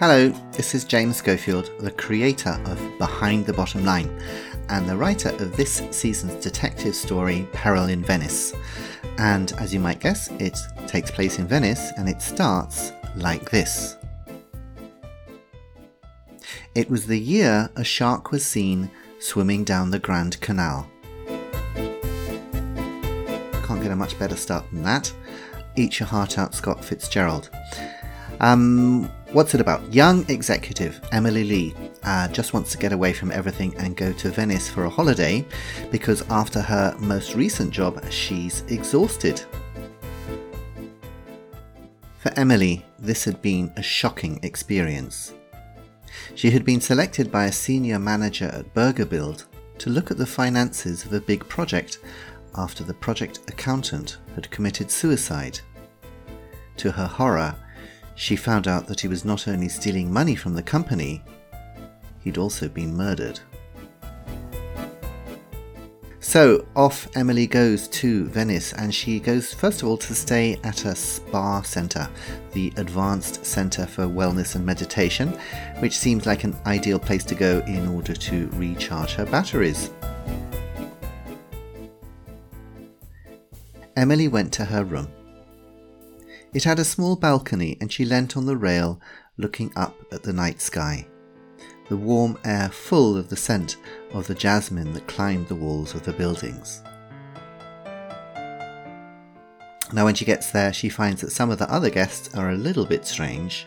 Hello, this is James Schofield, the creator of Behind the Bottom Line, and the writer of this season's detective story, Peril in Venice. And as you might guess, it takes place in Venice and it starts like this. It was the year a shark was seen swimming down the Grand Canal. Can't get a much better start than that. Eat your heart out, Scott Fitzgerald. Um, what's it about? Young executive Emily Lee uh, just wants to get away from everything and go to Venice for a holiday because after her most recent job, she's exhausted. For Emily, this had been a shocking experience. She had been selected by a senior manager at Burgerbild to look at the finances of a big project after the project accountant had committed suicide. To her horror, she found out that he was not only stealing money from the company, he'd also been murdered. So off Emily goes to Venice and she goes first of all to stay at a spa centre, the Advanced Centre for Wellness and Meditation, which seems like an ideal place to go in order to recharge her batteries. Emily went to her room. It had a small balcony, and she leant on the rail, looking up at the night sky, the warm air full of the scent of the jasmine that climbed the walls of the buildings. Now, when she gets there, she finds that some of the other guests are a little bit strange.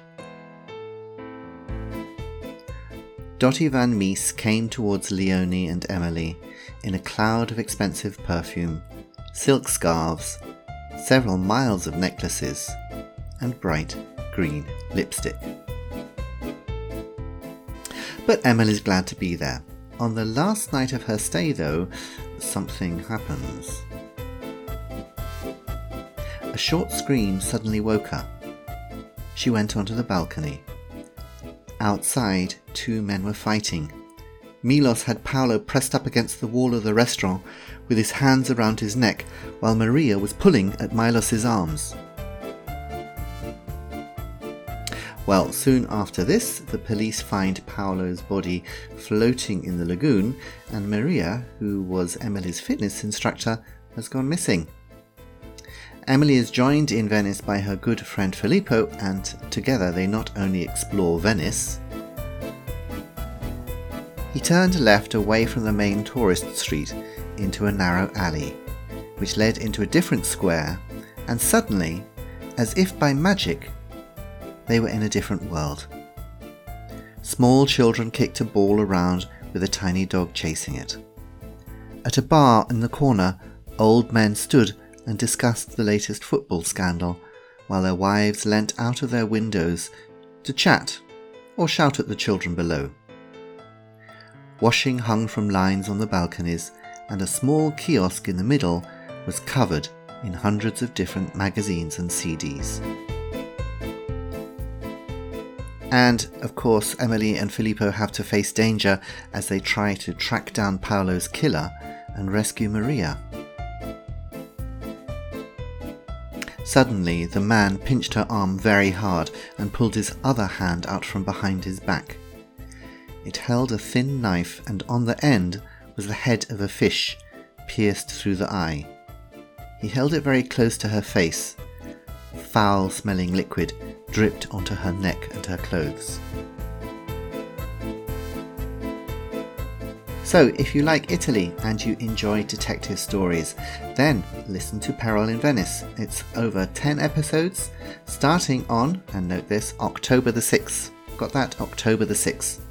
Dottie Van Mies came towards Leonie and Emily in a cloud of expensive perfume, silk scarves, several miles of necklaces, and bright green lipstick. But Emily's glad to be there. On the last night of her stay, though, something happens. A short scream suddenly woke her. She went onto the balcony. Outside, two men were fighting. Milos had Paolo pressed up against the wall of the restaurant with his hands around his neck while Maria was pulling at Milos's arms. Well, soon after this, the police find Paolo's body floating in the lagoon, and Maria, who was Emily's fitness instructor, has gone missing. Emily is joined in Venice by her good friend Filippo, and together they not only explore Venice, he turned left away from the main tourist street into a narrow alley, which led into a different square, and suddenly, as if by magic, they were in a different world. Small children kicked a ball around with a tiny dog chasing it. At a bar in the corner, old men stood and discussed the latest football scandal, while their wives leant out of their windows to chat or shout at the children below. Washing hung from lines on the balconies, and a small kiosk in the middle was covered in hundreds of different magazines and CDs. And, of course, Emily and Filippo have to face danger as they try to track down Paolo's killer and rescue Maria. Suddenly, the man pinched her arm very hard and pulled his other hand out from behind his back. It held a thin knife, and on the end was the head of a fish, pierced through the eye. He held it very close to her face. Foul smelling liquid dripped onto her neck and her clothes. So, if you like Italy and you enjoy detective stories, then listen to Peril in Venice. It's over 10 episodes, starting on, and note this, October the 6th. Got that? October the 6th.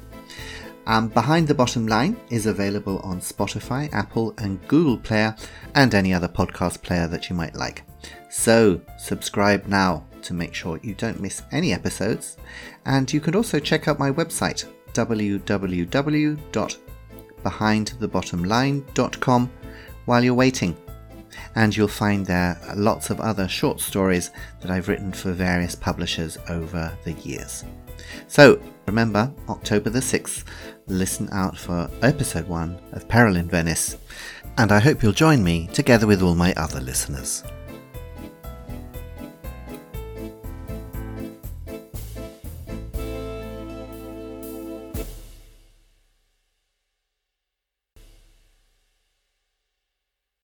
Um, Behind the Bottom Line is available on Spotify, Apple, and Google Player, and any other podcast player that you might like. So, subscribe now to make sure you don't miss any episodes. And you can also check out my website, www.behindthebottomline.com, while you're waiting. And you'll find there lots of other short stories that I've written for various publishers over the years. So remember, October the 6th, listen out for episode 1 of Peril in Venice, and I hope you'll join me together with all my other listeners.